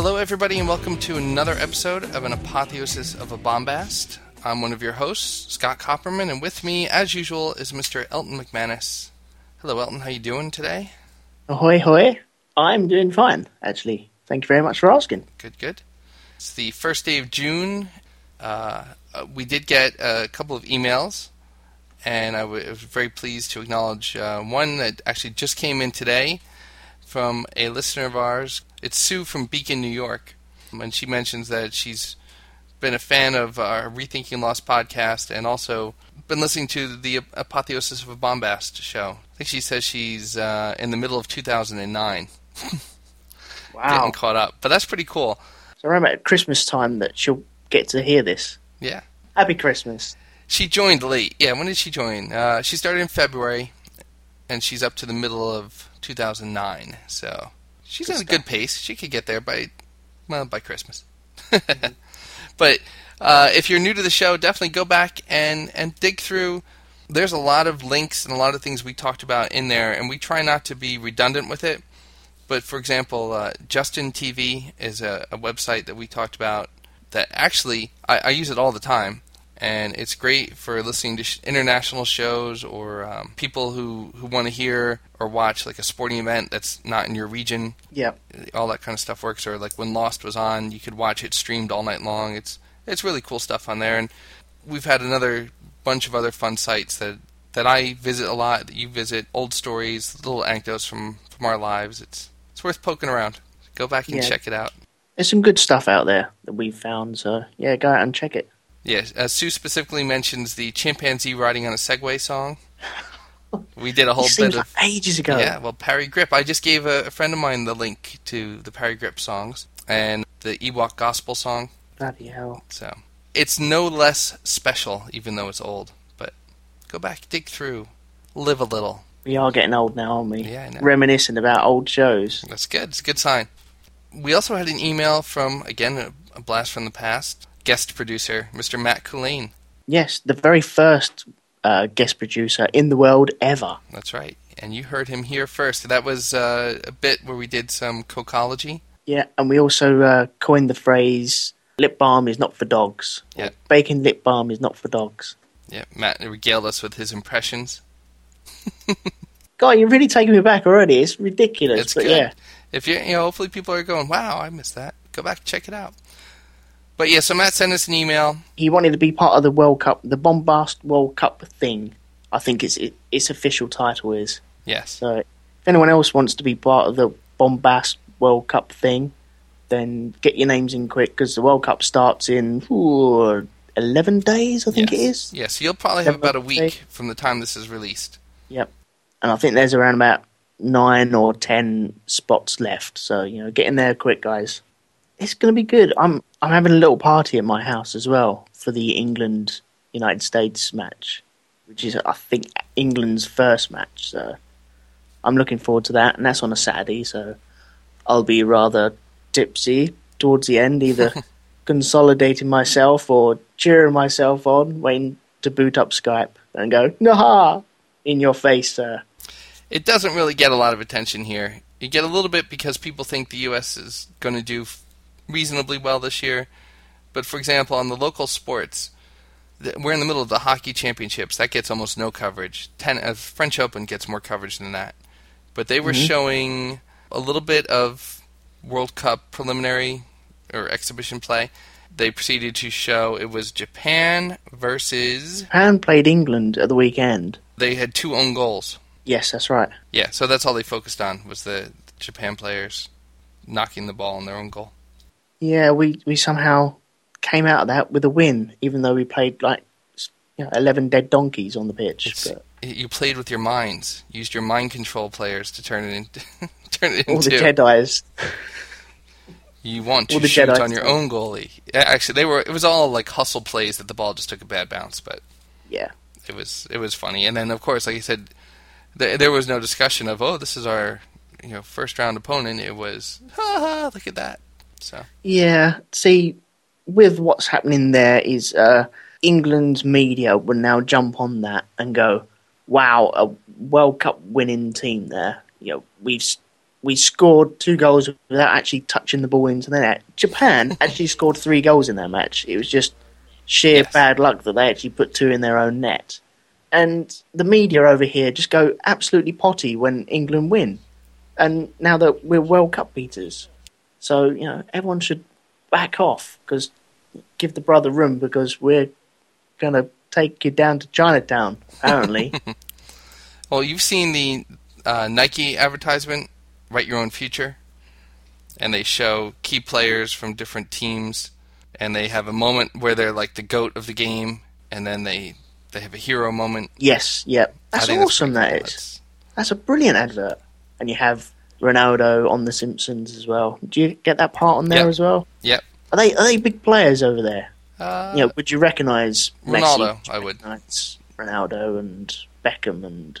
Hello, everybody, and welcome to another episode of an Apotheosis of a Bombast. I'm one of your hosts, Scott Copperman, and with me, as usual, is Mr. Elton McManus. Hello, Elton. How you doing today? Ahoy, hoy. I'm doing fine, actually. Thank you very much for asking. Good, good. It's the first day of June. Uh, we did get a couple of emails, and I was very pleased to acknowledge uh, one that actually just came in today from a listener of ours. It's Sue from Beacon, New York, and she mentions that she's been a fan of our Rethinking Lost podcast and also been listening to the Apotheosis of a Bombast show. I think she says she's uh, in the middle of 2009. Wow. Getting caught up. But that's pretty cool. So around about Christmas time that she'll get to hear this. Yeah. Happy Christmas. She joined late. Yeah, when did she join? Uh, she started in February, and she's up to the middle of 2009. So she's at a good pace. She could get there by, well, by Christmas. but uh, if you're new to the show, definitely go back and and dig through. There's a lot of links and a lot of things we talked about in there, and we try not to be redundant with it. But for example, uh, Justin TV is a, a website that we talked about that actually I, I use it all the time, and it's great for listening to sh- international shows or um, people who, who want to hear or watch like a sporting event that's not in your region. Yep. All that kind of stuff works. Or like when Lost was on, you could watch it streamed all night long. It's it's really cool stuff on there, and we've had another bunch of other fun sites that that I visit a lot. That you visit old stories, little anecdotes from from our lives. It's it's worth poking around. Go back and Yeah. check it out. There's some good stuff out there that we've found, so yeah, go out and check it. Yes, uh, Sue specifically mentions the chimpanzee riding on a Segway song. We did a whole bit like of ages ago. yeah. Well, Parry Gripp. I just gave a, a friend of mine the link to the Parry Gripp songs and the Ewok Gospel song. Bloody hell. So it's no less special, even though it's old. But go back, dig through, live a little. We are getting old now, aren't we? Yeah, I know. Reminiscing about old shows. That's good. It's a good sign. We also had an email from again a blast from the past guest producer, Mr. Matt Culane. Yes, the very first uh, guest producer in the world ever. That's right. And you heard him here first. That was uh, a bit where we did some cocology. Yeah, and we also uh, coined the phrase lip balm is not for dogs. Yeah. Bacon lip balm is not for dogs. Yeah, Matt regaled us with his impressions. God, you're really taking me back already. It's ridiculous. It's but good. yeah. If you you know, hopefully people are going, "Wow, I missed that." Go back, check it out. But yeah, so Matt sent us an email. he wanted to be part of the World Cup, the Bombast World Cup thing. I think its it, its official title is. Yes, So, if anyone else wants to be part of the Bombast World Cup thing, then get your names in quick because the World Cup starts in ooh, eleven days. I think yes. it is. Yes, you'll probably have about a week from the time this is released. Yep. And I think there's around about nine or ten spots left. So you know, get in there quick, guys. It's going to be good. I'm I'm having a little party at my house as well for the England United States match, which is I think England's first match. So I'm looking forward to that, and that's on a Saturday. So I'll be rather tipsy towards the end, either consolidating myself or cheering myself on, waiting to boot up Skype and go, "Nah!" in your face, sir. It doesn't really get a lot of attention here. You get a little bit because people think the U.S. is going to do f- reasonably well this year. But for example, on the local sports, we're in the middle of the hockey championships. That gets almost no coverage. Ten, uh, French Open gets more coverage than that. But they were showing a little bit of World Cup preliminary or exhibition play. They proceeded to show it was Japan versus. Japan played England at the weekend. They had two own goals. Yes, that's right. Yeah, so that's all they focused on was the Japan players knocking the ball in their own goal. Yeah, we, we somehow came out of that with a win, even though we played like you know, 11 dead donkeys on the pitch. You played with your minds, used your mind control players to turn it into turn it all the into. Jedi's. you want all to the shoot Jedi on your own goalie. Actually, they were. It was all like hustle plays that the ball just took a bad bounce, but Yeah. it was it was funny. And then of course, like you said, th- there was no discussion of oh this is our you know first round opponent. It was ha ha look at that. So Yeah. See, with what's happening there is uh, England's media will now jump on that and go, wow, a World Cup winning team there. You know, we've we scored two goals without actually touching the ball into the net. Japan actually scored three goals in that match. It was just sheer Yes. bad luck that they actually put two in their own net. And the media over here just go absolutely potty when England win. And now that we're World Cup beaters. So, you know, everyone should back off because give the brother room because we're going to take you down to Chinatown, apparently. Well, you've seen the uh, Nike advertisement, "Write Your Own Future," and they show key players from different teams, and they have a moment where they're like the goat of the game, and then they they have a hero moment. yes, yep. That's awesome, pretty that is. That's- That's a brilliant advert. And you have Ronaldo on The Simpsons as well. Do you get that part on there Yep. as well? Yep. Are they are they big players over there? Uh, you know, would you recognise Ronaldo, Messi? I would. Ronaldo and Beckham and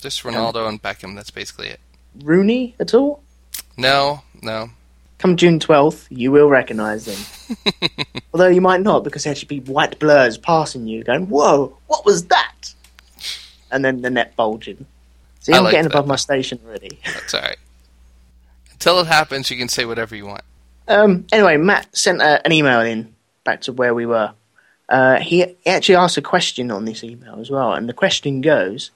Just Ronaldo and Beckham. That's basically it. Rooney at all? No, no. Come June twelfth, you will recognise them. Although you might not, because there actually be white blurs passing you, going, "Whoa, what was that?" And then the net bulging. See, I I'm like getting that. above my station already. That's all right. Until it happens, you can say whatever you want. Um, anyway, Matt sent uh, an email in back to where we were. Uh, he, he actually asked a question on this email as well, and the question goes: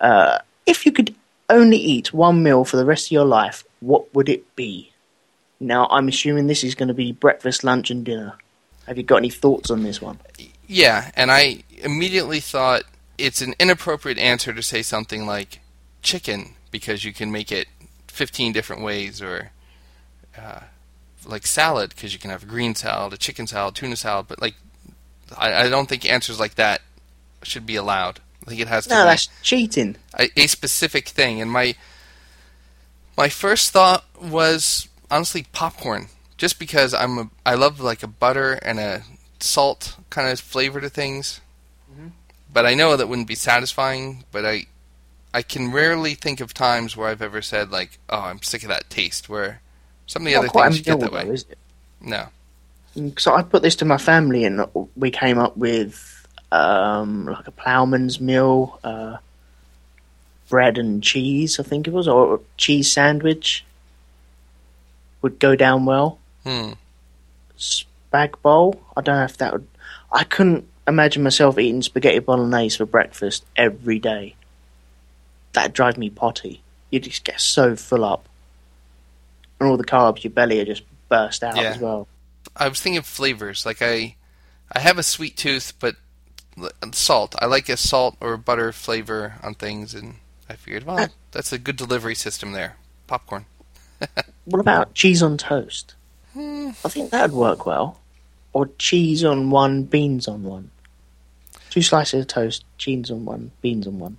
uh, If you could only eat one meal for the rest of your life, what would it be? Now, I'm assuming this is going to be breakfast, lunch, and dinner. Have you got any thoughts on this one? Yeah, and I immediately thought it's an inappropriate answer to say something like chicken because you can make it 15 different ways, or uh, like salad because you can have a green salad, a chicken salad, tuna salad. But like, I, I don't think answers like that should be allowed. I think it has to No, be that's cheating. a, a specific thing. And my my first thought was honestly popcorn, just because I'm a, I love like a butter and a salt kind of flavor to things. But I know that wouldn't be satisfying. But I I can rarely think of times where I've ever said like, oh, I'm sick of that taste. Where some of the Not other quite things you get that way. is it? No. So I put this to my family, and we came up with um, like a ploughman's meal, uh, bread and cheese. I think it was, or a cheese sandwich would go down well. Hmm. Spag bowl. I don't know if that would. I couldn't imagine myself eating spaghetti bolognese for breakfast every day. That'd drive me potty. You just get so full up, and all the carbs, your belly are just burst out Yeah. as well. I was thinking of flavors. Like I, I have a sweet tooth, but salt. I like a salt or butter flavor on things, and I figured, well, that's a good delivery system there. Popcorn. What about cheese on toast? Hmm. I think that'd work well. Or cheese on one, beans on one. Two slices of toast, cheese on one, beans on one.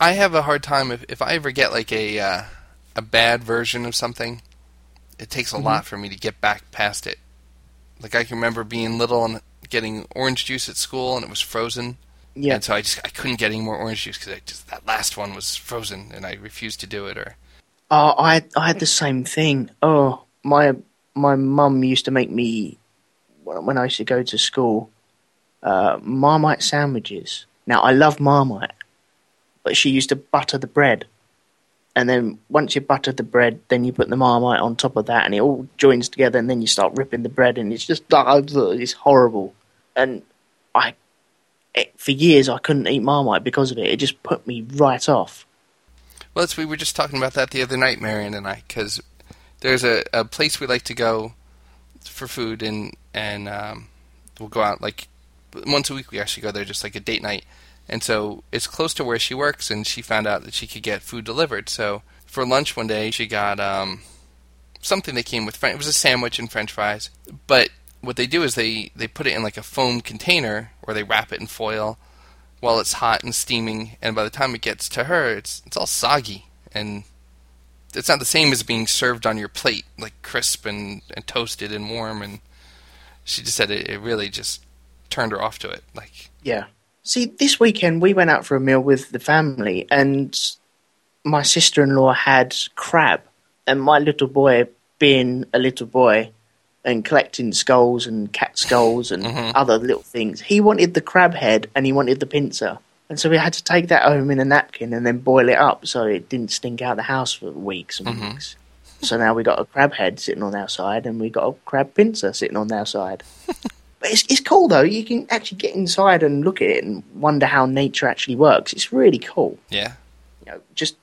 I have a hard time if if I ever get like a uh, a bad version of something. It takes a Mm-hmm. lot for me to get back past it. Like I can remember being little and getting orange juice at school, and it was frozen. Yeah. And so I just I couldn't get any more orange juice because just that last one was frozen, and I refused to do it. Or Oh, I I had the same thing. Oh, my my mum used to make me when I used to go to school uh, Marmite sandwiches. Now I love Marmite, but she used to butter the bread, and then once you butter the bread, then you put the Marmite on top of that, and it all joins together, and then you start ripping the bread, and it's just it's horrible. And I, it, for years, I couldn't eat Marmite because of it. It just put me right off. Well, we were just talking about that the other night, Marion and I, because there's a, a place we like to go for food, and and um, we'll go out like once a week. We actually go there, just like a date night, and so it's close to where she works, and she found out that she could get food delivered. So for lunch one day, she got um, something that came with French. It was a sandwich and French fries, but what they do is they they put it in like a foam container, or they wrap it in foil while it's hot and steaming, and by the time it gets to her, it's it's all soggy, and it's not the same as being served on your plate, like crisp and, and toasted and warm. And she just said it, it really just turned her off to it. Like, Yeah. See, this weekend we went out for a meal with the family, and my sister in law had crab. And my little boy, being a little boy and collecting skulls and cat skulls and Mhm. other little things, he wanted the crab head and he wanted the pincer. And so we had to take that home in a napkin and then boil it up so it didn't stink out the house for weeks and Mhm. weeks. So now we got a crab head sitting on our side and we got a crab pincer sitting on our side. but it's, it's cool though. You can actually get inside and look at it and wonder how nature actually works. It's really cool. Yeah. You know, just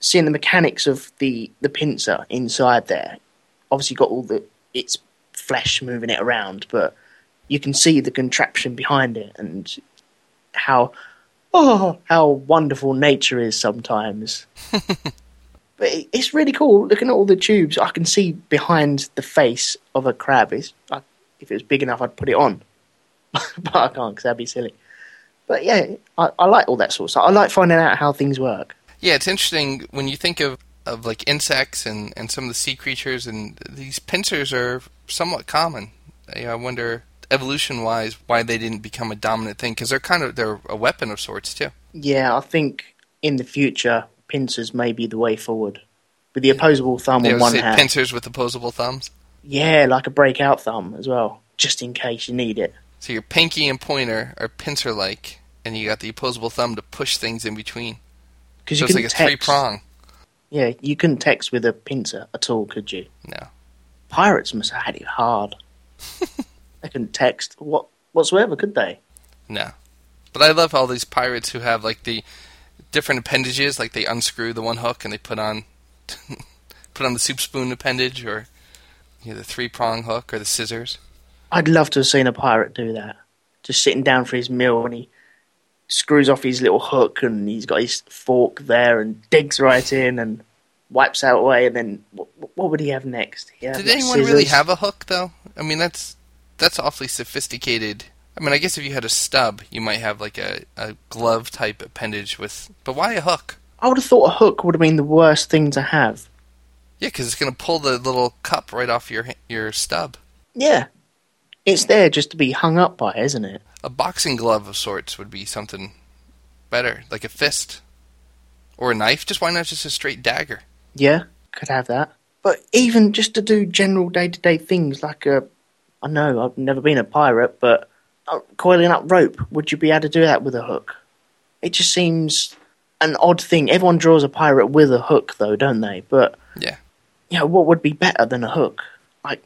seeing the mechanics of the, the pincer inside there. Obviously got all the its flesh moving it around, but you can see the contraption behind it and how oh how wonderful nature is sometimes. but it, it's really cool looking at all the tubes. I can see behind the face of a crab. It's I, if it was big enough, I'd put it on, but I can't because that'd be silly. But yeah, I, I like all that sort of stuff. I like finding out how things work. Yeah, it's interesting when you think of, of like insects and, and some of the sea creatures, and these pincers are somewhat common. You know, I wonder evolution wise why they didn't become a dominant thing because they're kind of they're a weapon of sorts too. Yeah, I think in the future, pincers may be the way forward. With the opposable thumb They on one hand. pincers with opposable thumbs. Yeah, like a breakout thumb as well, just in case you need it. So your pinky and pointer are pincer like, and you got the opposable thumb to push things in between. Because So you it's like a three text. prong. Yeah, you couldn't text with a pincer at all, could you? No. Pirates must have had it hard. they couldn't text what whatsoever, could they? No. But I love all these pirates who have like the different appendages, like they unscrew the one hook and they put on put on the soup spoon appendage or you know, the three prong hook or the scissors. I'd love to have seen a pirate do that. Just sitting down for his meal and he screws off his little hook and he's got his fork there and digs right in and wipes out away and then what, what would he have next? He Did anyone really have a hook though? I mean that's that's awfully sophisticated. I mean I guess if you had a stub you might have like a, a glove type appendage with but why a hook? I would have thought a hook would have been the worst thing to have. Yeah, because it's going to pull the little cup right off your your stub. Yeah. It's there just to be hung up by, isn't it? A boxing glove of sorts would be something better, like a fist or a knife. Just why not just a straight dagger? Yeah, could have that. But even just to do general day to day things like a, I know I've never been a pirate, but uh, coiling up rope, would you be able to do that with a hook? It just seems an odd thing. Everyone draws a pirate with a hook, though, don't they? But Yeah. You know, what would be better than a hook? Like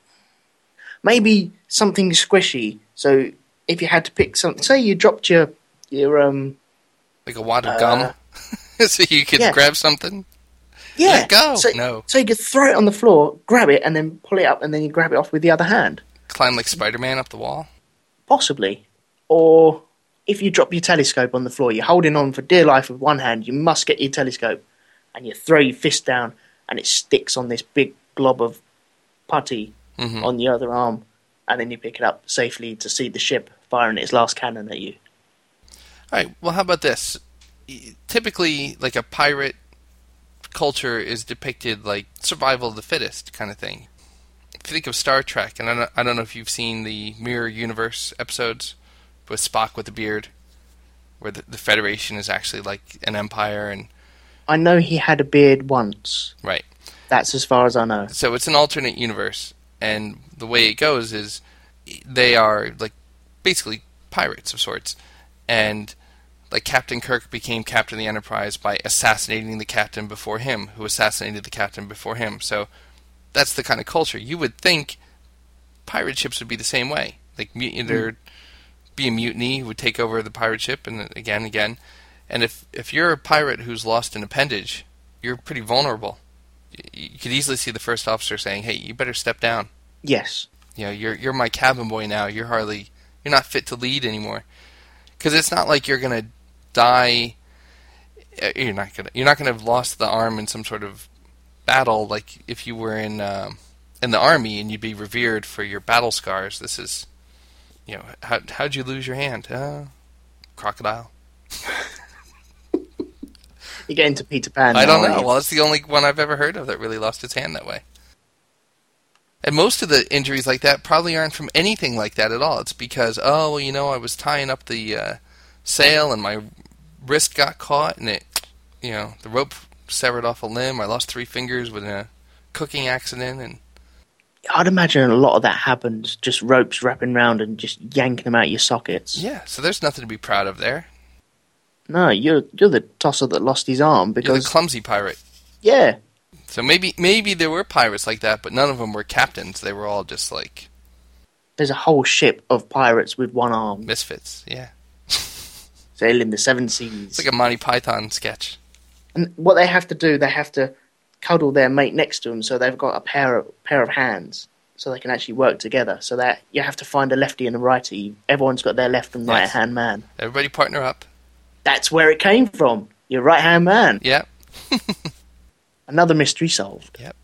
maybe something squishy. So if you had to pick something, say you dropped your your um Like a wad of Uh, gum, so you could yeah. grab something. yeah Let go. So, No. so you could throw it on the floor, grab it, and then pull it up, and then you grab it off with the other hand. Climb like Spider Man up the wall. Possibly. Or if you drop your telescope on the floor, you're holding on for dear life with one hand, you must get your telescope, and you throw your fist down, and it sticks on this big glob of putty hmm on the other arm, and then you pick it up safely to see the ship firing its last cannon at you. All right. Well, how about this? Typically, like a pirate culture is depicted like survival of the fittest kind of thing. If you think of Star Trek, and I don't, I don't know if you've seen the Mirror Universe episodes with Spock with the beard, where the, the Federation is actually like an empire, and I know he had a beard once. right. That's as far as I know. So it's an alternate universe, and the way it goes is they are like basically pirates of sorts, and like Captain Kirk became captain of the Enterprise by assassinating the captain before him, who assassinated the captain before him. So that's the kind of culture you would think pirate ships would be the same way. Like mut- hmm. there'd be a mutiny who would take over the pirate ship, and again, again. And if if you're a pirate who's lost an appendage, you're pretty vulnerable. You could easily see the first officer saying, "Hey, you better step down. Yes. You know, you're you're my cabin boy now. You're hardly you're not fit to lead anymore." Because it's not like you're gonna die. uh, You're not gonna you're not gonna have lost the arm in some sort of battle like if you were in um, in the army and you'd be revered for your battle scars. This is, you know, how how'd you lose your hand? Uh, crocodile. You get into Peter Pan. I now, don't know. Well, it's the only one I've ever heard of that really lost its hand that way. And most of the injuries like that probably aren't from anything like that at all. It's because, oh, well, you know, I was tying up the uh, sail and my wrist got caught and it, you know, the rope severed off a limb. I lost three fingers with a cooking accident and I'd imagine a lot of that happens just ropes wrapping around and just yanking them out of your sockets. yeah. So there's nothing to be proud of there. No, you're you're the tosser that lost his arm You're the because clumsy pirate. yeah, So maybe maybe there were pirates like that, but none of them were captains. They were all just like there's a whole ship of pirates with one arm misfits. Yeah, sailing the seven seas. it's like a Monty Python sketch. and what they have to do, they have to cuddle their mate next to them, so they've got a pair of pair of hands, so they can actually work together. So that you have to find a lefty and a righty. Everyone's got their left and right hand man. Everybody partner up. That's where it came from. Your right hand man. Yeah. Another mystery solved. Yep.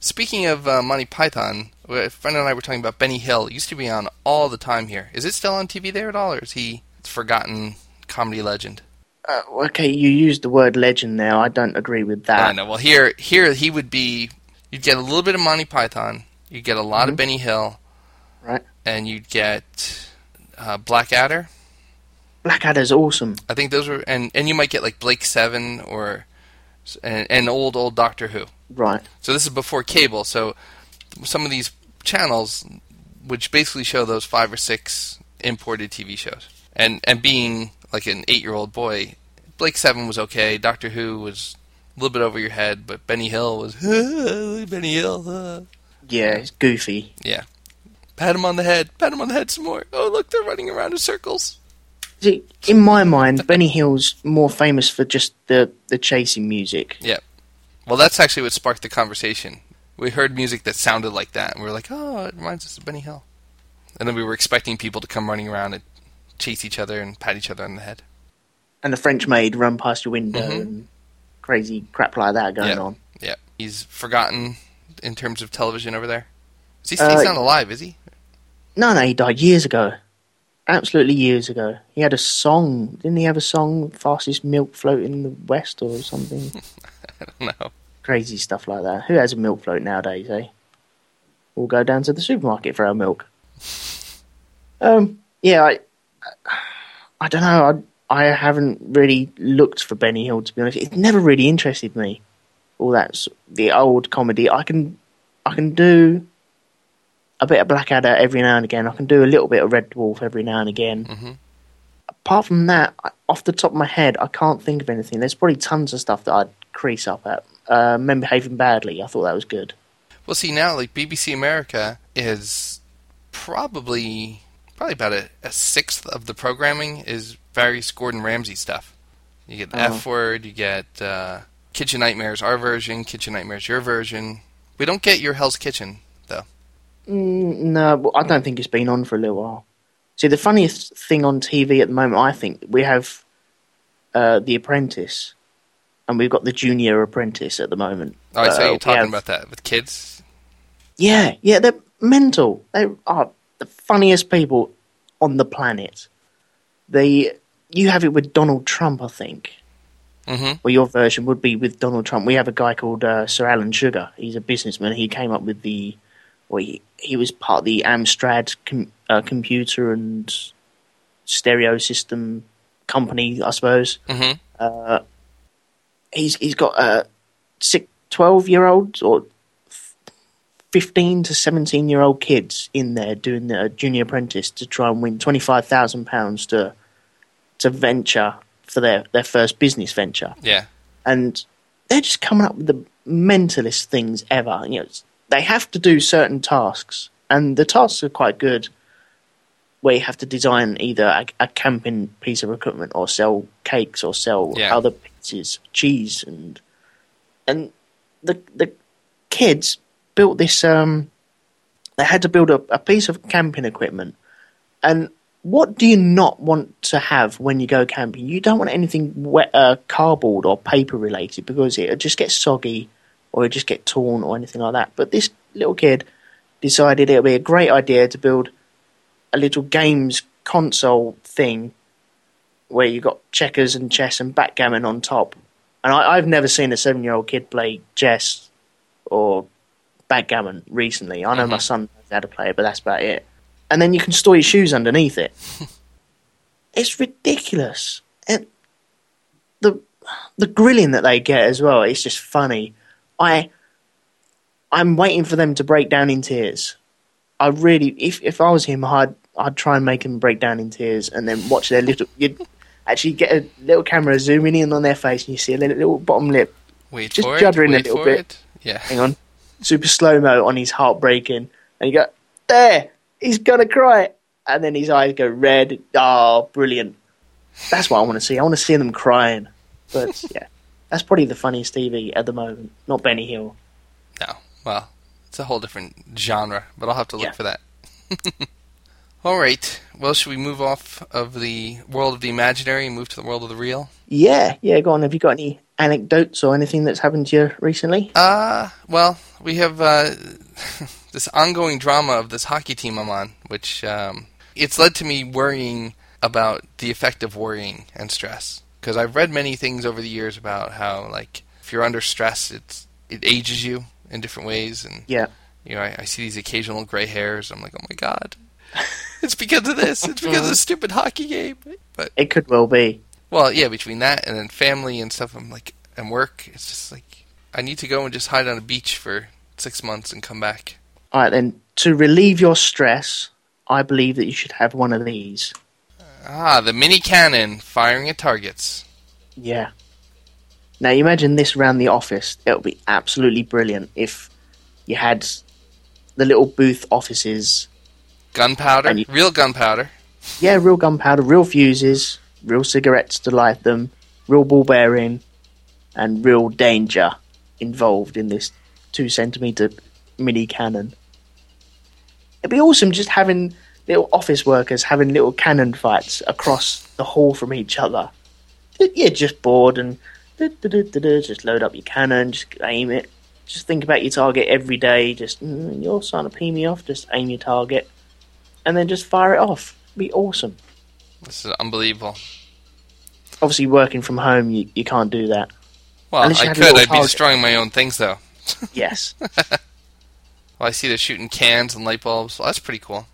Speaking of uh, Monty Python, a friend and I were talking about Benny Hill. It used to be on all the time here. Is it still on TV there at all, or is he a forgotten comedy legend? Uh, okay, you used the word legend there. I don't agree with that. I know. Well, here, here he would be. You'd get a little bit of Monty Python. You'd get a lot of Mhm. Benny Hill, Right. and you'd get uh, Blackadder. Blackadder's awesome. I think those were, and and you might get like Blake Seven or and, and old old Doctor Who. Right. So this is before cable. So some of these channels, which basically show those five or six imported TV shows, and and being like an eight-year-old boy, Blake Seven was okay. Doctor Who was a little bit over your head, but Benny Hill was Benny Hill. uh." Yeah, it's goofy. Yeah. Pat him on the head. Pat him on the head some more. Oh look, they're running around in circles. See, in my mind, Benny Hill's more famous for just the, the chasing music. Yeah. Well, that's actually what sparked the conversation. We heard music that sounded like that, and we were like, "Oh, it reminds us of Benny Hill." And then we were expecting people to come running around and chase each other and pat each other on the head. And the French maid run past your window Mhm. and crazy crap like that going Yeah. on. Yeah, he's forgotten in terms of television over there. Is he, Uh, he's not alive, is he? No, no, he died years ago. Absolutely years ago. He had a song. Didn't he have a song, Fastest Milk Float in the West or something? I don't know. Crazy stuff like that. Who has a milk float nowadays, eh? We'll go down to the supermarket for our milk. Um, yeah, I, I don't know. I, I haven't really looked for Benny Hill to be honest. It never really interested me. All that s- the old comedy. I can, I can do a bit of Blackadder every now and again. I can do a little bit of Red Dwarf every now and again. Mhm. Apart from that, off the top of my head, I can't think of anything. There's probably tons of stuff that I'd crease up at. Uh, Men Behaving Badly. I thought that was good. Well, see now, like BBC America is probably probably about a, a sixth of the programming is various Gordon Ramsay stuff. You get the Oh. F word, you get uh, Kitchen Nightmares, our version, Kitchen Nightmares, your version. We don't get your Hell's Kitchen. Mm, no, I don't think it's been on for a little while. See, the funniest thing on TV at the moment, I think, we have uh, The Apprentice, and we've got The Junior Apprentice at the moment. Oh, Uh, you we talking have- about that with kids. Yeah, yeah, they're mental. They are the funniest people on the planet. They, you have it with Donald Trump, I think. hmm Well, your version would be with Donald Trump. We have a guy called uh, Sir Alan Sugar. He's a businessman. He came up with the, well, he, he was part of the Amstrad com- uh, computer and stereo system company, I suppose. hmm Uh, he's he's got uh, six, 12 year olds or 15 to 17 year old kids in there doing the junior apprentice to try and win £25,000 to to venture for their, their first business venture Yeah. and they're just coming up with the mentalist things ever. You know, they have to do certain tasks, and the tasks are quite good. Where you have to design either a, a camping piece of equipment, or sell cakes, or sell Yeah. other pieces, cheese, and and the the kids built this. Um, they had to build a, a piece of camping equipment, and what do you not want to have when you go camping? You don't want anything wet, uh, cardboard or paper related because it'll just gets soggy or it'll just get torn or anything like that. But this little kid decided it would be a great idea to build a little games console thing where you got checkers and chess and backgammon on top. And I, I've never seen a seven year old kid play chess or backgammon recently. I know my Mhm. son knows how to play it, but that's about it. And then you can store your shoes underneath it. it's ridiculous. And the the grilling that they get as well, it's just funny. I I'm waiting for them to break down in tears. I really if if I was him I'd I'd try and make them break down in tears and then watch their little you'd, actually get a little camera zooming in on their face, and you see a little, little bottom lip. Wait Just juddering a little bit. it. Yeah. Hang on, super slow mo on his heart breaking, and you go there. He's gonna cry, and then his eyes go red. Oh, brilliant! That's what I want to see. I want to see them crying. But yeah, that's probably the funniest TV at the moment. Not Benny Hill. No. Well, it's a whole different genre, but I'll have to look Yeah. for that. All right. Well, should we move off of the world of the imaginary and move to the world of the real? Yeah, yeah. Go on. Have you got any anecdotes or anything that's happened to you recently? Uh, well, we have uh, this ongoing drama of this hockey team I'm on, which um, it's led to me worrying about the effect of worrying and stress. Because I've read many things over the years about how, like, if you're under stress, it's it ages you in different ways, and Yeah. you know, I, I see these occasional gray hairs. I'm like, oh my god, it's because of this. It's because of this stupid hockey game. But It could well be. well, yeah, between that and then family and stuff, I'm like, and work, it's just like I need to go and just hide on a beach for six months and come back. All right, then. To relieve your stress, I believe that you should have one of these. Ah, the mini cannon firing at targets. Yeah. Now, you imagine this around the office. It would be absolutely brilliant if you had the little booth offices. Gunpowder, you- real gunpowder. Yeah, real gunpowder, real fuses, real cigarettes to light them, real ball bearing, and real danger involved in this two centimeter mini cannon. It'd be awesome just having little office workers having little cannon fights across the hall from each other. You're just bored and just load up your cannon, just aim it. Just think about your target every day. Just mm, you're starting to pee me off. Just aim your target, and then just fire it off. be awesome. This is unbelievable. Obviously, working from home, you, you can't do that. Well, I could. I'd be destroying my own things, though. Yes, Well, I see they're shooting cans and light bulbs. Well, that's pretty cool.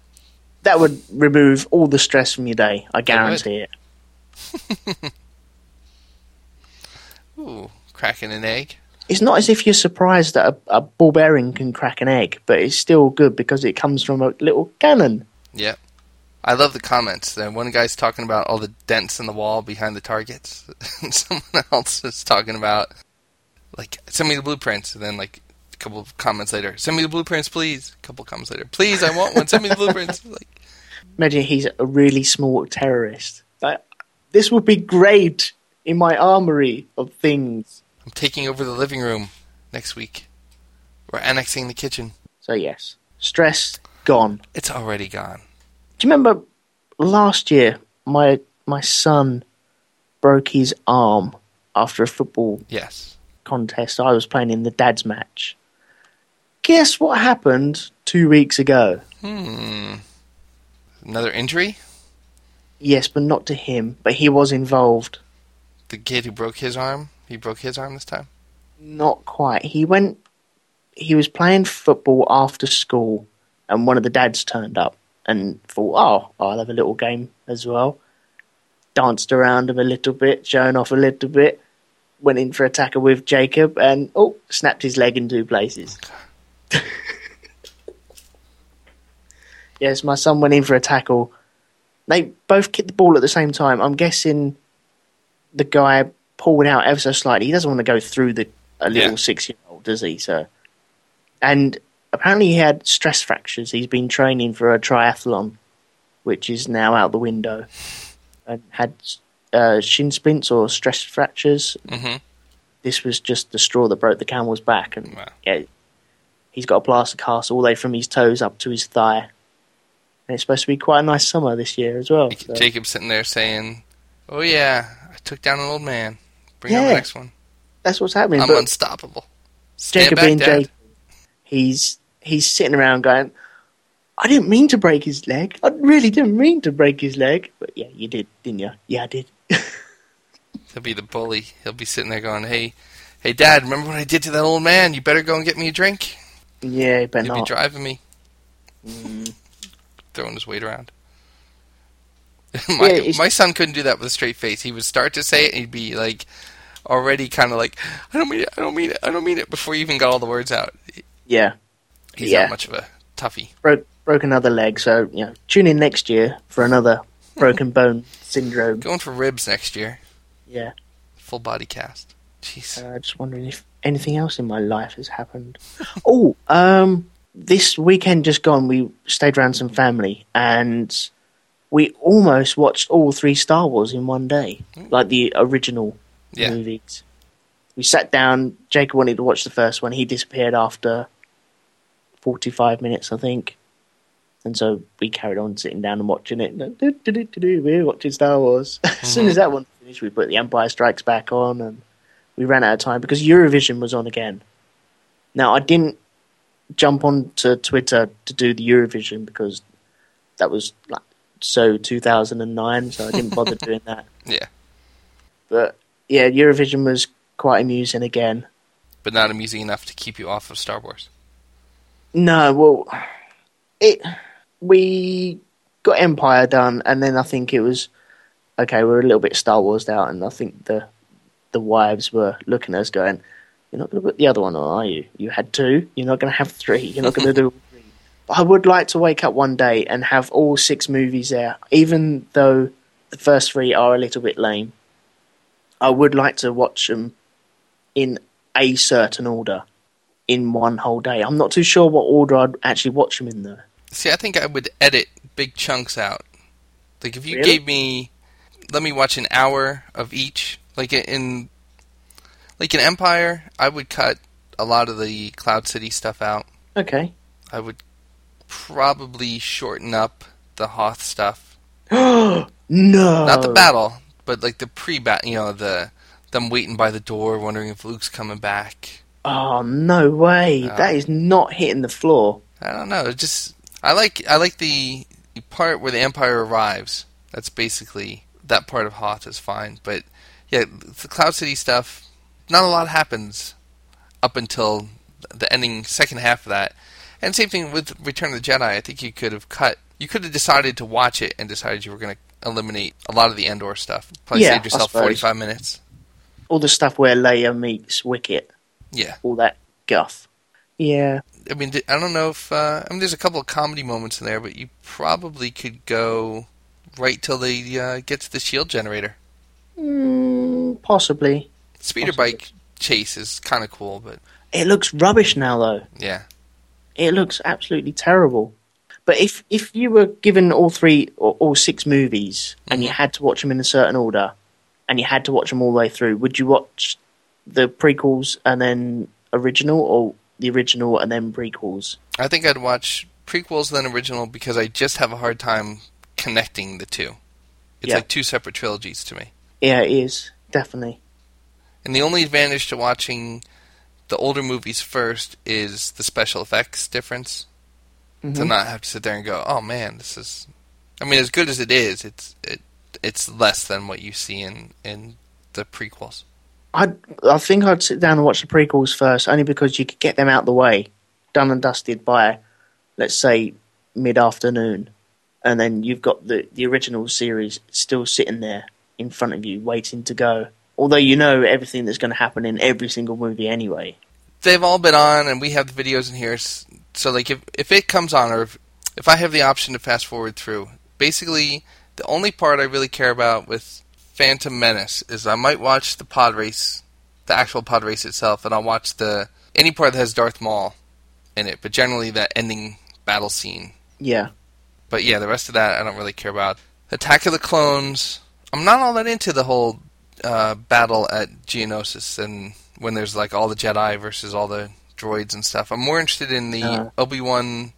That would remove all the stress from your day. I guarantee it. Ooh, cracking an egg. It's not as if you're surprised that a, a ball bearing can crack an egg, but it's still good because it comes from a little cannon. Yep. I love the comments. Then one guy's talking about all the dents in the wall behind the targets. and Someone else is talking about like send me the blueprints, and then like a couple of comments later, send me the blueprints, please. A couple of comments later, please, I want one. Send me the blueprints. Like, Imagine he's a really small terrorist. Like, this would be great in my armory of things. I'm taking over the living room next week. We're annexing the kitchen. So yes, stress gone. It's already gone. Do you remember last year my my son broke his arm after a football Yes. contest I was playing in the dad's match? Guess what happened two weeks ago? Hmm. Another injury? Yes, but not to him, but he was involved. The kid who broke his arm? He broke his arm this time? Not quite. He went. He was playing football after school, and one of the dads turned up and thought, "Oh, I'll have a little game as well." Danced around him a little bit, showing off a little bit. Went in for a tackle with Jacob, and oh, snapped his leg in two places. yes, my son went in for a tackle. They both kicked the ball at the same time. I'm guessing the guy pulled out ever so slightly. He doesn't want to go through the a little Yeah. six year old, does he? So, and apparently he had stress fractures. He's been training for a triathlon, which is now out the window, and had uh, shin splints or stress fractures. Mm-hmm. This was just the straw that broke the camel's back, and Wow. yeah, he's got a plaster cast all the way from his toes up to his thigh. And it's supposed to be quite a nice summer this year as well. so- Jacob's sitting there saying, "Oh yeah, I took down an old man. Bring on the next one. That's what's happening. I'm unstoppable." Stand Jacob being. Jacob, he's he's sitting around going, "I didn't mean to break his leg. I really didn't mean to break his leg." But yeah, you did, didn't you? Yeah, I did. He'll be the bully. He'll be sitting there going, "Hey, hey, Dad, remember what I did to that old man? You better go and get me a drink." Yeah, but He'll be not. driving me, Mm. throwing his weight around. my, Yeah, it's- my son couldn't do that with a straight face. He would start to say it, and he'd be like, already kind of like, "I don't mean it. I don't mean it. I don't mean it." Before he even got all the words out, Yeah, he's Yeah. not much of a toughie. broke broke another leg. So you know, tune in next year for another broken bone syndrome. Going for ribs next year. Yeah. Full body cast. Uh, just wondering if anything else in my life has happened. oh, um, this weekend just gone, we stayed around some family and we almost watched all three Star Wars in one day, like the original Yeah. movies. We sat down. Jacob wanted to watch the first one. He disappeared after forty-five minutes, I think, and so we carried on sitting down and watching it. We were watching Star Wars. as soon as that one finished, we put The Empire Strikes Back on, and we ran out of time because Eurovision was on again. Now I didn't jump onto Twitter to do the Eurovision because that was like so 2009, so I didn't bother doing that. Yeah. But yeah, Eurovision was quite amusing again. But not amusing enough to keep you off of Star Wars. No, well, it we got Empire done, and then I think it was okay. We are a little bit Star Wars out, and I think the the wives were looking at us going, "You're not going to put the other one on, are you? You had two. You're not going to have three. You're not going to do all three." But I would like to wake up one day and have all six movies there, even though the first three are a little bit lame. I would like to watch them in a certain order in one whole day. I'm not too sure what order I'd actually watch them in though. See, I think I would edit big chunks out. Like if you Really? gave me, let me watch an hour of each. Like in, like in Empire, I would cut a lot of the Cloud City stuff out. Okay. I would probably shorten up the Hoth stuff. no. Not the battle, but like the pre-battle, You know, the them waiting by the door, wondering if Luke's coming back. Oh no way! No. That is not hitting the floor. I don't know. It just I like I like the part where the Empire arrives. That's basically that part of Hoth is fine. But yeah, the Cloud City stuff, not a lot happens up until the ending second half of that. And same thing with Return of the Jedi. I think you could have cut. You could have decided to watch it and decided you were going to eliminate a lot of the Endor stuff. Probably Yeah, saved yourself forty-five minutes. All the stuff where Leia meets Wicket, Yeah. all that guff. Yeah. I mean, I don't know if uh, I mean. There's a couple of comedy moments in there, but you probably could go right till they uh, get to the shield generator. Mm, possibly. Speeder Possibly. bike chase is kind of cool, but It looks rubbish now, though. yeah, It looks absolutely terrible. But if if you were given all three or all six movies and you Mhm. had to watch them in a certain order, and you had to watch them all the way through, would you watch the prequels and then original, or the original and then prequels? I think I'd watch prequels then original because I just have a hard time connecting the two. It's Yeah. like two separate trilogies to me. Yeah, it is definitely. And the only advantage to watching the older movies first is the special effects difference. To Mhm. not have to sit there and go, "Oh man, this is." I mean, as good as it is, it's it it's less than what you see in in the prequels. I I think I'd sit down and watch the prequels first, only because you could get them out of the way, done and dusted by, let's say, mid afternoon, and then you've got the the original series still sitting there in front of you, waiting to go. Although you know everything that's going to happen in every single movie anyway. they've all been on, and we have the videos in here. So, like, if if it comes on, or if, if I have the option to fast forward through, basically, the only part I really care about with Phantom Menace is I might watch the pod race, the actual pod race itself, and I'll watch the any part that has Darth Maul in it. But generally, that ending battle scene. Yeah, But yeah, the rest of that I don't really care about. Attack of the Clones. I'm not all that into the whole uh, battle at Geonosis and when there's like all the Jedi versus all the droids and stuff. I'm more interested in the Uh. Obi Wan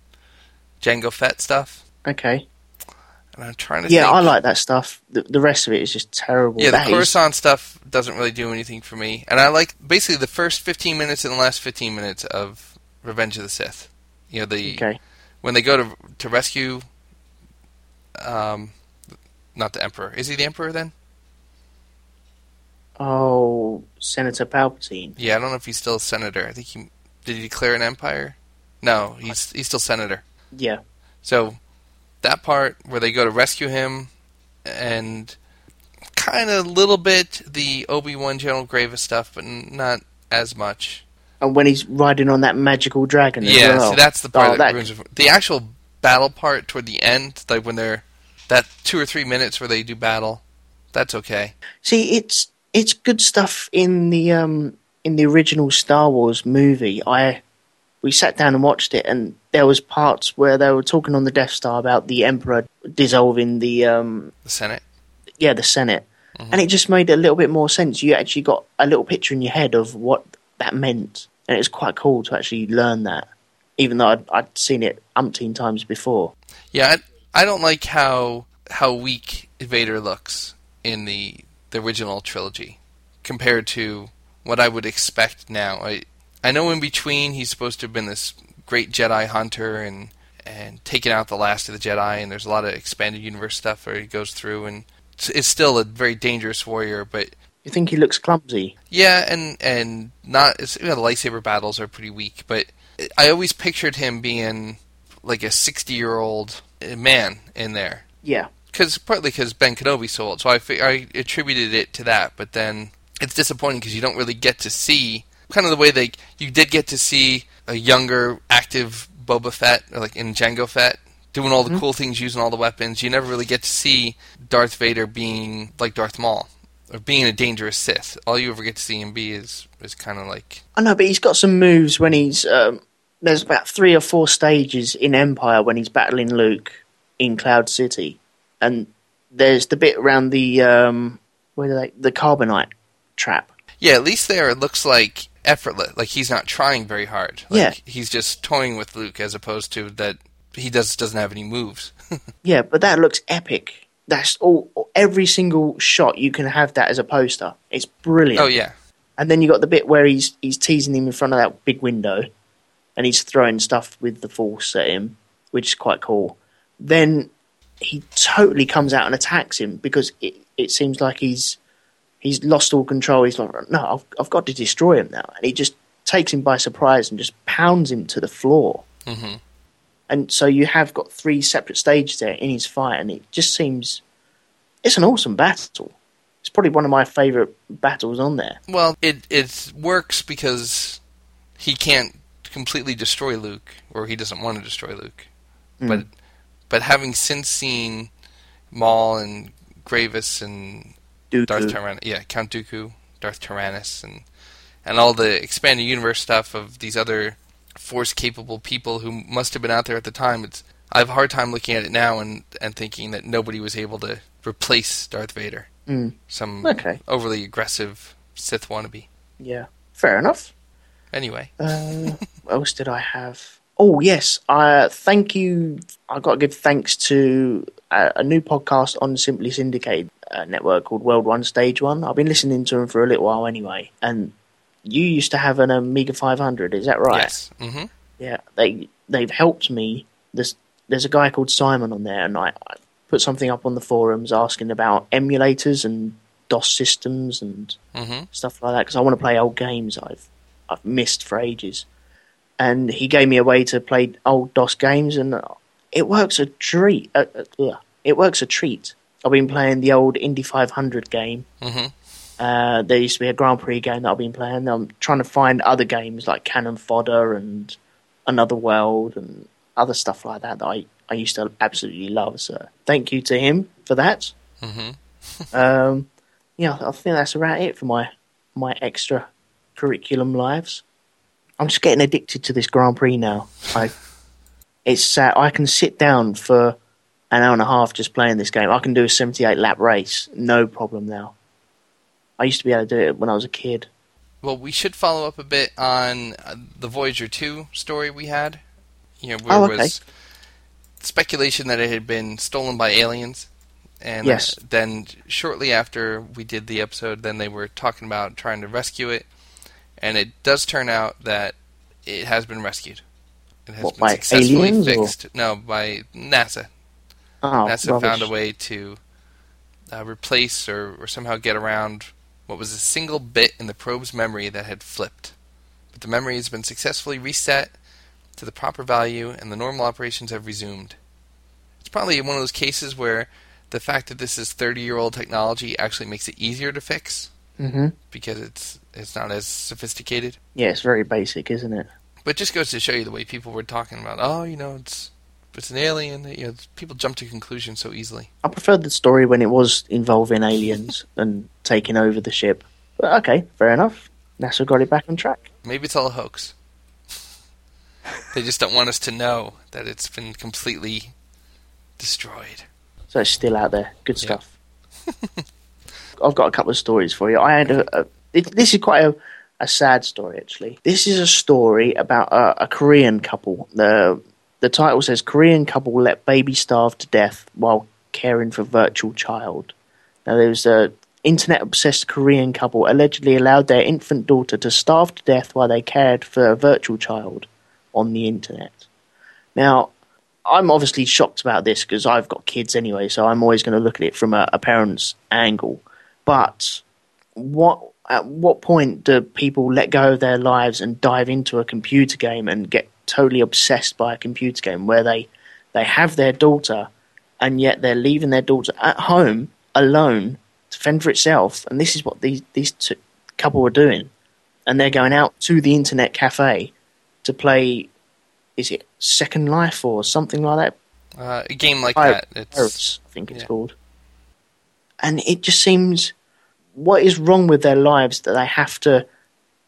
Jango Fett stuff. okay. And I'm trying to Yeah, think. I like that stuff. The, the rest of it is just terrible. Yeah, the That is- Coruscant stuff doesn't really do anything for me. And I like basically the first 15 minutes and the last 15 minutes of Revenge of the Sith. You know, the okay. when they go to to rescue um not the emperor. Is he the emperor then? Oh, Senator Palpatine. Yeah, I don't know if he's still a senator. I think he did he declare an empire? No, he's he's still senator. Yeah, So that part where they go to rescue him and kind of a little bit the Obi-Wan General Grievous stuff, but not as much. and when he's riding on that magical dragon. Yeah, well. see that's the part Oh, that, that- ruins it. The actual battle part toward the end, like when they're that two or three minutes where they do battle, that's okay. See, it's it's good stuff in the um in the original Star Wars movie. I we sat down and watched it, and there was parts where they were talking on the Death Star about the Emperor dissolving the um The Senate. yeah the Senate, and it just made a little bit more sense. You actually got a little picture in your head of what that meant, and it was quite cool to actually learn that, even though I'd, I'd seen it umpteen times before. Yeah, I, I don't like how how weak Vader looks in the the original trilogy compared to what I would expect now. I I know in between he's supposed to have been this great Jedi hunter and and taken out the last of the Jedi, and there's a lot of expanded universe stuff where he goes through and it's- is still a very dangerous warrior, but You think he looks clumsy? yeah, and and not you know, the lightsaber battles are pretty weak, but I always pictured him being like a sixty year old man in there Yeah, because partly because Ben Kenobi's so old, so I I attributed it to that. But then it's disappointing because you don't really get to see kind of the way they you did get to see a younger, active Boba Fett, or like in Jango Fett, doing all the cool things, using all the weapons. You never really get to see Darth Vader being like Darth Maul or being a dangerous Sith. All you ever get to see him be is is kind of like I know, but he's got some moves when he's. Um, there's about three or four stages in Empire when he's battling Luke in Cloud City, and there's the bit around the um, where they the carbonite trap. yeah. At least there it looks like effortless, like he's not trying very hard. Like, Yeah. he's just toying with Luke as opposed to that he does doesn't have any moves. Yeah, but that looks epic. That's all. Every single shot you can have that as a poster. It's brilliant. Oh yeah, And then you got the bit where he's he's teasing him in front of that big window, and he's throwing stuff with the force at him, which is quite cool. Then he totally comes out and attacks him because it, it seems like he's he's lost all control. He's like, no, I've I've got to destroy him now, and he just takes him by surprise and just pounds him to the floor. hmm And so you have got three separate stages there in his fight, and it just seems it's an awesome battle. It's probably one of my favourite battles on there. Well, it it works because he can't completely destroy Luke, or he doesn't want to destroy Luke. But but having since seen Maul and Grievous and Dooku. Darth Tyrannus, yeah, Count Dooku, Darth Tyrannus, and and all the expanded universe stuff of these other force capable people who must have been out there at the time. It's I have a hard time looking at it now and and thinking that nobody was able to replace Darth Vader. Mm. Some Okay. overly aggressive Sith wannabe. Yeah, fair enough. Anyway, Uh, what else did I have? Oh yes, uh, thank you. I got to give thanks to a, a new podcast on Simply Syndicated uh, network called World One Stage One. I've been listening to them for a little while anyway, and you used to have an Amiga 500. Is that right? yes, hmm Yeah, they they've helped me. There's there's a guy called Simon on there, and I, I put something up on the forums asking about emulators and DOS systems and hmm stuff like that because I want to play old games I've I've missed for ages. And he gave me a way to play old DOS games, and it works a treat. Uh, uh, it works a treat. I've been playing the old Indy 500 game. hmm Uh, there used to be a Grand Prix game that I've been playing. I'm trying to find other games like Cannon Fodder and Another World and other stuff like that that I, I used to absolutely love. So thank you to him for that. hmm Um, yeah, I think that's about it for my my extra curriculum lives. I'm just getting addicted to this Grand Prix now. I it's sad. I can sit down for an hour and a half just playing this game. I can do a 78 lap race, no problem now. I used to be able to do it when I was a kid. Well, we should follow up a bit on uh, the Voyager 2 story we had. You know, where Oh, it okay. was speculation that it had been stolen by aliens. And Yes. uh, then shortly after we did the episode, then they were talking about trying to rescue it. And it does turn out that it has been rescued. It has What, been successfully aliens, or- fixed. No, by NASA. Oh, NASA rubbish. found a way to uh, replace or, or somehow get around what was a single bit in the probe's memory that had flipped. But the memory has been successfully reset to the proper value and the normal operations have resumed. It's probably one of those cases where the fact that this is 30 year old technology actually makes it easier to fix Mhm. because it's it's not as sophisticated. Yeah, it's very basic, isn't it? But it just goes to show you the way people were talking about, oh, you know, it's it's an alien. You know, people jump to conclusions so easily. I preferred the story when it was involving aliens and taking over the ship. But okay, fair enough. NASA got it back on track. Maybe it's all a hoax. they just don't want us to know that it's been completely destroyed. So it's still out there. Good stuff. I've got a couple of stories for you. I had a, a it, this is quite a, a sad story actually. This is a story about a, a Korean couple. The the title says Korean couple let baby starve to death while caring for virtual child. Now there was a internet obsessed Korean couple allegedly allowed their infant daughter to starve to death while they cared for a virtual child on the internet. Now, I'm obviously shocked about this because I've got kids anyway, so I'm always going to look at it from a, a parent's angle. But what at what point do people let go of their lives and dive into a computer game and get totally obsessed by a computer game where they they have their daughter and yet they're leaving their daughter at home alone to fend for itself? And this is what these these two couple are doing. And they're going out to the internet cafe to play is it Second Life or something like that? Uh, a game like Pir- that, it's I think it's yeah. called. And it just seems what is wrong with their lives that they have to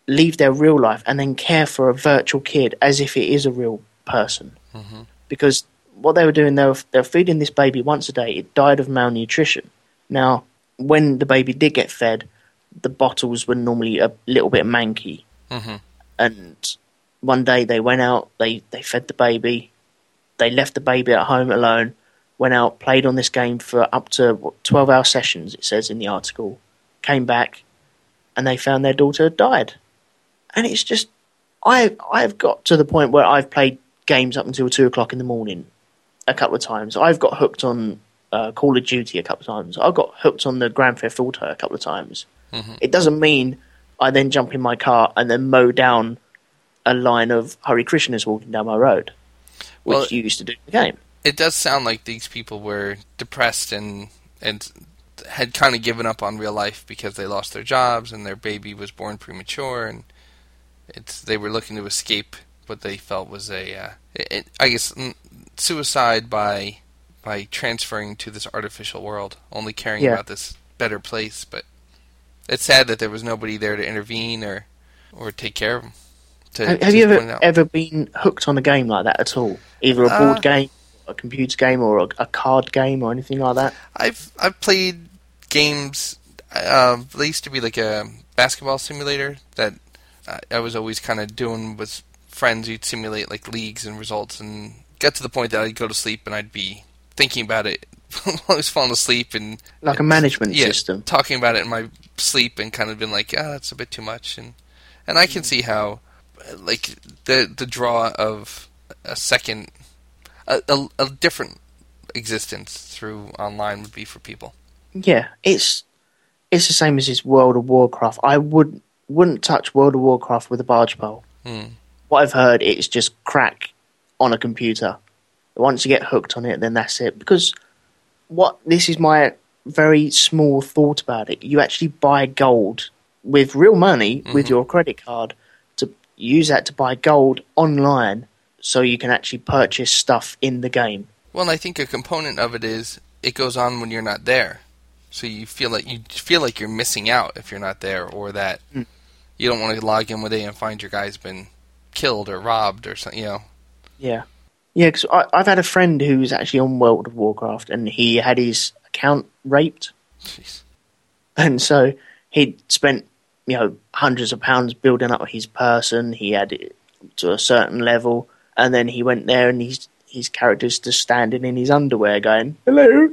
leave their real life and then care for a virtual kid as if it is a real person. Mhm. Because what they were doing, they were, they were feeding this baby once a day. It died of malnutrition. Now, when the baby did get fed, the bottles were normally a little bit manky hmm and one day they went out, they, they fed the baby, they left the baby at home alone, went out, played on this game for up to what, 12 hour sessions, it says in the article, came back, and they found their daughter had died. And it's just, I, I've got to the point where I've played games up until 2 o'clock in the morning a couple of times. I've got hooked on uh, Call of Duty a couple of times. I've got hooked on the Grand Theft Auto a couple of times. Mhm. It doesn't mean I then jump in my car and then mow down a line of Hare Krishnas walking down my road, which Well- you used to do in the game. It does sound like these people were depressed and and had kind of given up on real life because they lost their jobs and their baby was born premature and it's they were looking to escape what they felt was a uh, it, I guess suicide by by transferring to this artificial world, only caring Yeah. about this better place. But it's sad that there was nobody there to intervene or or take care of them. To, Have, you ever ever been hooked on a game like that at all? Either a Uh, board game, a computer game, or a, a card game, or anything like that? I've I've played games. Um, there used to be like a basketball simulator that I, I was always kind of doing with friends. You'd simulate like leagues and results, and get to the point that I'd go to sleep and I'd be thinking about it while I was falling asleep and Like a management yeah, system. talking about it in my sleep and kind of been like, ah, that's a bit too much, and and I can see how uh, like the the draw of a second, a, a, a different existence through online would be for people. Yeah, it's it's the same as this World of Warcraft. I would wouldn't touch World of Warcraft with a barge pole. Hmm. What I've heard, it's just crack on a computer. Once you get hooked on it, then that's it. Because what this is my very small thought about it. You actually buy gold with real money with Mhm. your credit card to use that to buy gold online, so you can actually purchase stuff in the game. Well, I think a component of it is it goes on when you're not there, so you feel like you feel like you're missing out if you're not there, or that Mm. you don't want to log in one day and find your guy's been killed or robbed or something. You know, Yeah, yeah. Because I've had a friend who's actually on World of Warcraft, and he had his account raped, Jeez. and so he'd spent you know hundreds of pounds building up his person. He had it to a certain level, and then he went there, and his his character's just standing in his underwear, going, "Hello,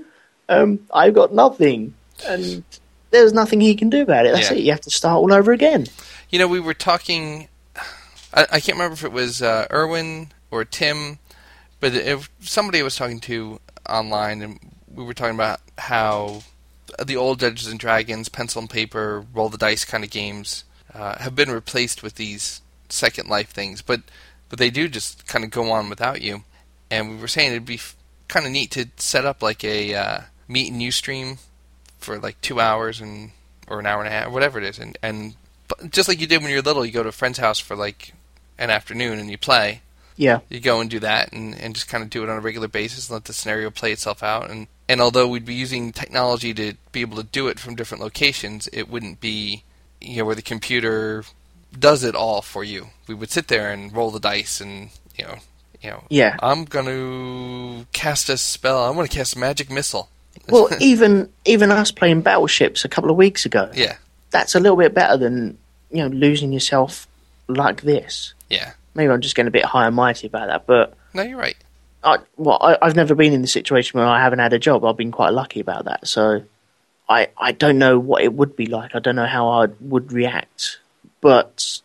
um, I've got nothing," and there's nothing he can do about it. That's Yeah. it. You have to start all over again. You know, we were talking. I, I can't remember if it was uh, Erwin or Tim, but if somebody I was talking to online, and we were talking about how the old Dungeons and Dragons, pencil and paper, roll the dice kind of games uh, have been replaced with these Second Life things, but but they do just kind of go on without you. And we were saying it'd be f- kind of neat to set up like a uh, meet and you stream for like two hours and or an hour and a half, whatever it is, and and just like you did when you were little, you go to a friend's house for like an afternoon and you play. Yeah. You go and do that and, and just kind of do it on a regular basis and let the scenario play itself out. And, and although we'd be using technology to be able to do it from different locations, it wouldn't be, you know, where the computer does it all for you. We would sit there and roll the dice and, you know, you know, Yeah. I'm going to cast a spell. I'm going to cast a magic missile. Well, even even us playing battleships a couple of weeks ago, Yeah. that's a little bit better than you know losing yourself like this. Yeah. Maybe I'm just getting a bit high and mighty about that, but No, you're right. I, well, I, I've never been in the situation where I haven't had a job. I've been quite lucky about that. So I I don't know what it would be like. I don't know how I would react. But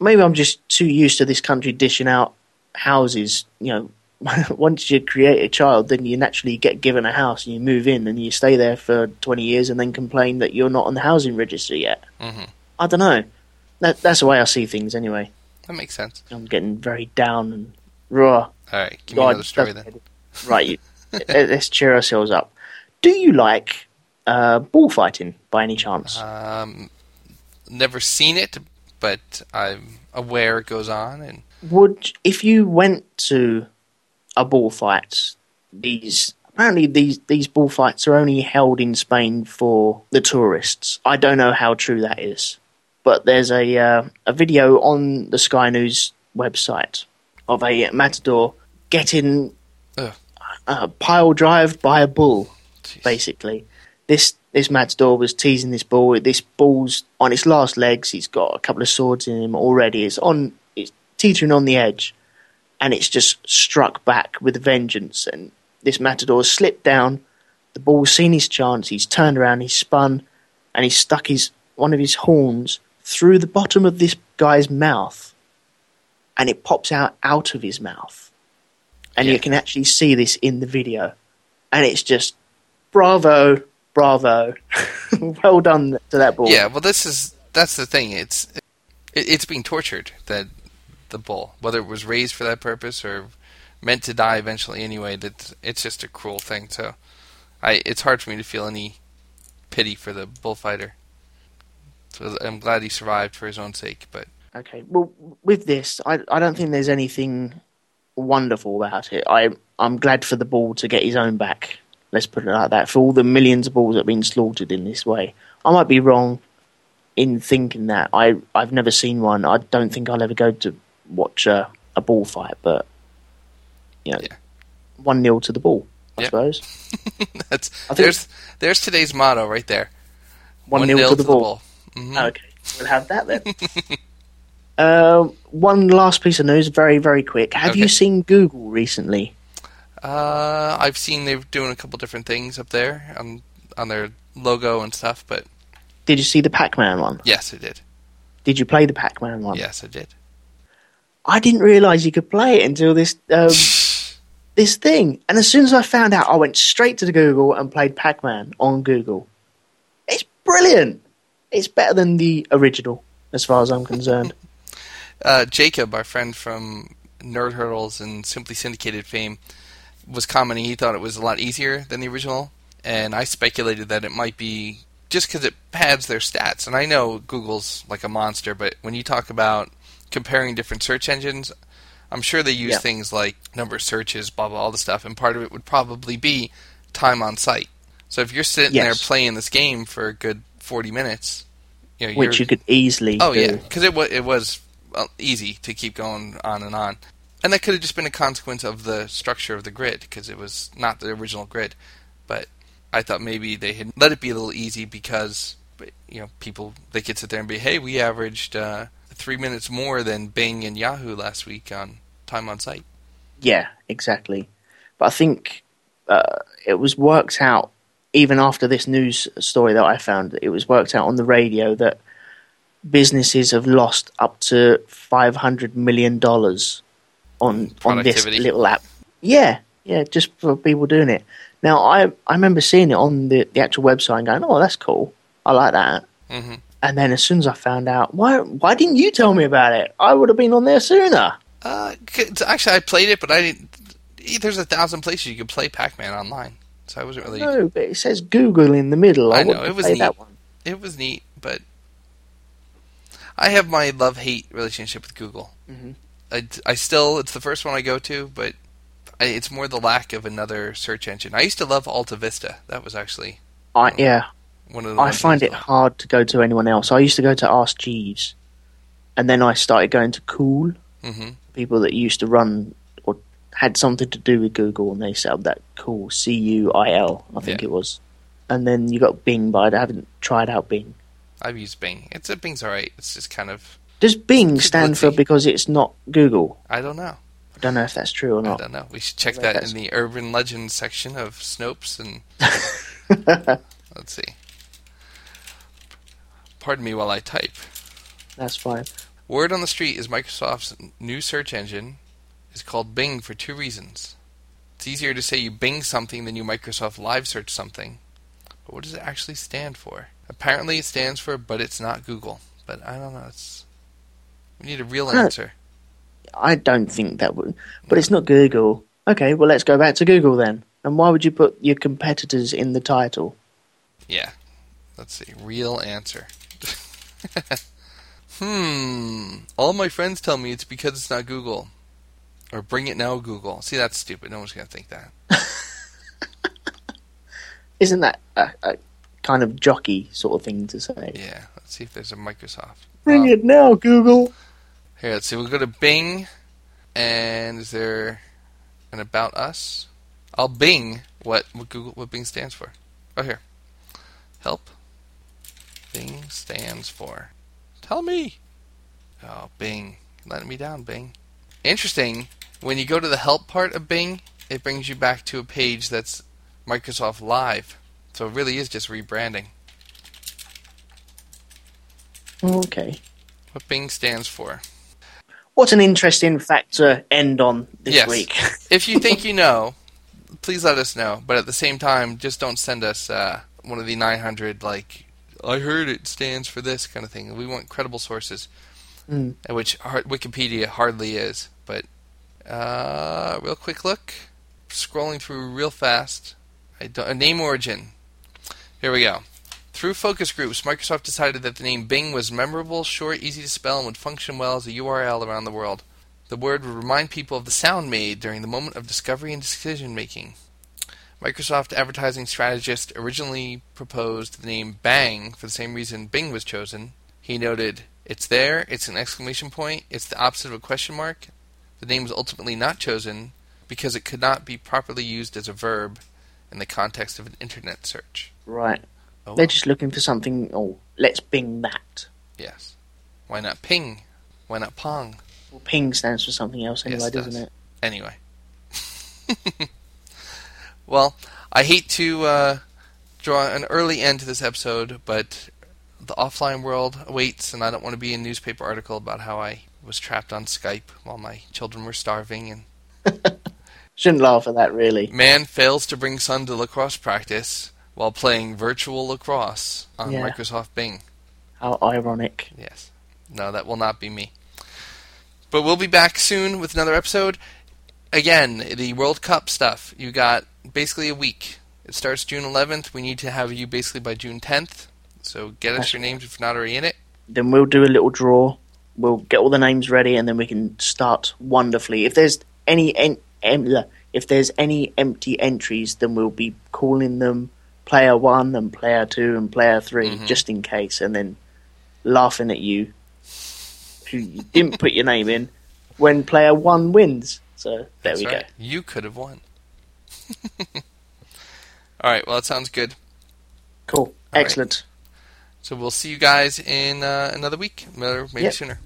maybe I'm just too used to this country dishing out houses. You know, once you create a child, then you naturally get given a house and you move in and you stay there for 20 years and then complain that you're not on the housing register yet. hmm I don't know. That, that's the way I see things anyway. That makes sense. I'm getting very down and raw. All right. Give me God, another story then. Right, you, let's cheer ourselves up. Do you like uh, bullfighting by any chance? Um, never seen it, but I'm aware it goes on. And Would if you went to a bullfight, these apparently these these bullfights are only held in Spain for the tourists. I don't know how true that is, but there's a uh, a video on the Sky News website of a matador getting Ugh. uh, pile drive by a bull. Jeez. basically. This this matador was teasing this bull. This bull's on its last legs. He's got a couple of swords in him already. It's on. It's teetering on the edge, and it's just struck back with vengeance. And this matador has slipped down. The bull's seen his chance. He's turned around. He's spun, and he's stuck his one of his horns through the bottom of this guy's mouth, and it pops out out of his mouth, and Yeah. you can actually see this in the video, and it's just bravo, bravo, well done to that bull. yeah, well, this is that's the thing. It's it, it's being tortured. That the bull, whether it was raised for that purpose or meant to die eventually anyway, that it's just a cruel thing. So, I it's hard for me to feel any pity for the bullfighter. So I'm glad he survived for his own sake, but Okay. Well, with this, I I don't think there's anything wonderful about it. I I'm glad for the bull to get his own back. Let's put it like that. For all the millions of bulls that have been slaughtered in this way, I might be wrong in thinking that. I I've never seen one. I don't think I'll ever go to watch a, a bullfight, but you know, Yeah. one nil to the ball. I Yeah. suppose that's there's there's today's motto right there. one nil to the bull. Mhm. Okay, we'll have that then. uh, one last piece of news, very, very quick. Have you seen Google recently? Uh, I've seen they're doing a couple different things up there on on their logo and stuff, but Did you see the Pac Man one? yes, I did. Did you play the Pac Man one? Yes, I did. I didn't realise you could play it until this um, this thing. And as soon as I found out, I went straight to the Google and played Pac Man on Google. It's brilliant. It's better than the original, as far as I'm concerned. Uh, Jacob, our friend from Nerd Hurdles and Simply Syndicated fame, was commenting he thought it was a lot easier than the original, and I speculated that it might be just because it pads their stats. And I know Google's like a monster, but when you talk about comparing different search engines, I'm sure they use Yeah. things like number of searches, blah blah, all the stuff, and part of it would probably be time on site. So if you're sitting there playing this game for a good 40 minutes, you know, which you're, could easily Oh do. yeah, because it was it was well, easy to keep going on and on, and that could have just been a consequence of the structure of the grid because it was not the original grid. But I thought maybe they had let it be a little easy because you know people they could sit there and be, hey, we averaged uh, three minutes more than Bing and Yahoo last week on time on site. Yeah, exactly. But I think uh, it was worked out even after this news story that I found. It was worked out on the radio that businesses have lost up to five hundred million dollars on on this little app. Yeah, yeah, just for people doing it. Now I I remember seeing it on the, the actual website and going, oh, that's cool. I like that. hmm And then as soon as I found out, why why didn't you tell me about it? I would have been on there sooner. Uh, actually, I played it, but I didn't. There's a thousand places you can play Pac-Man online, so I wasn't really. No, but it says Google in the middle. I, I know, it was neat. that one. it was neat, but I have my love hate relationship with Google. Mhm. I, I still it's the first one I go to, but I, it's more the lack of another search engine. I used to love Alta Vista. That was actually I yeah. One of the. I find it hard to go to anyone else. I used to go to Ask Jeeves, and then I started going to Cuil, Mhm. people that used to run or had something to do with Google, and they set up that Cuil C U I L, I think Yeah. it was. And then you got Bing, but I haven't tried out Bing. I've used Bing. It's a Bing's alright. It's just kind of Does Bing stand for because it's not Google? I don't know. I don't know if that's true or I not. don't know. We should check that that's- in the urban legend section of Snopes and let's see. Pardon me while I type. That's fine. Word on the street is Microsoft's new search engine is called Bing for two reasons. It's easier to say you Bing something than you Microsoft Live search something. But what does it actually stand for? Apparently it stands for but it's not Google. But I don't know. It's we need a real answer. I don't think that would. But it's not Google. Okay, well, let's go back to Google then. And why would you put your competitors in the title? Yeah. Let's see. Real answer. hmm. All my friends tell me it's because it's not Google. Or bring it now, Google. See, that's stupid. No one's going to think that. Isn't that a, a kind of jockey sort of thing to say? Yeah. Let's see if there's a Microsoft. Bring Well, it now, Google. Here, let's see. We'll go to Bing. And is there an About Us? I'll Bing what, what Google what Bing stands for. Oh, here. Help. Bing stands for. Tell me. Oh, Bing. Letting me down, Bing. Interesting. When you go to the help part of Bing, it brings you back to a page that's Microsoft Live. So it really is just rebranding. Okay. What Bing stands for. What an interesting fact to end on this Yes. week. if you think you know, please let us know. But at the same time, just don't send us uh, one of the 900 like I heard it stands for this kind of thing. We want credible sources, Mm. uh, which Wikipedia hardly is. But uh, real quick look, scrolling through real fast. I don't, a name origin. Here we go. Through focus groups, Microsoft decided that the name Bing was memorable, short, easy to spell, and would function well as a URL around the world. The word would remind people of the sound made during the moment of discovery and decision making. Microsoft advertising strategist originally proposed the name Bang for the same reason Bing was chosen. He noted, It's there, it's an exclamation point, it's the opposite of a question mark. The name was ultimately not chosen because it could not be properly used as a verb in the context of an internet search. Right. Oh, They're just looking for something. Oh, let's Bing that. yes. Why not ping? Why not pong? Well, ping stands for something else Yes, anyway, doesn't does. it? Anyway. well, I hate to uh, draw an early end to this episode, but the offline world awaits, and I don't want to be a newspaper article about how I was trapped on Skype while my children were starving, and Shouldn't laugh at that, really. man fails to bring son to lacrosse practice while playing virtual lacrosse on Yeah. Microsoft Bing. How ironic. Yes. No, that will not be me. But we'll be back soon with another episode. Again, the World Cup stuff. You got basically a week. It starts June 11th. We need to have you basically by June 10th. So get us your names if you're not already in it. Then we'll do a little draw. We'll get all the names ready, and then we can start wonderfully. If there's any en- em- if there's any empty entries, then we'll be calling them player one and player two and player 3 Mhm. just in case, and then laughing at you who you didn't put your name in when player one wins. So there That's we right. You could have won. All right. Well, that sounds good. Cool. right. Excellent. So we'll see you guys in uh, another week, maybe Yep. sooner.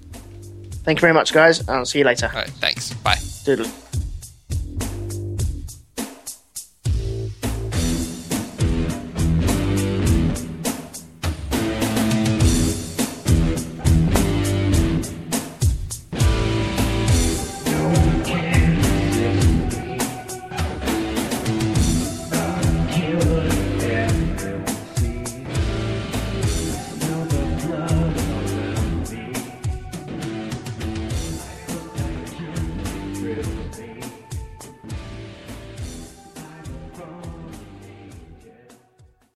Thank you very much, guys. I'll see you later. All right. Thanks. Bye. Doodle.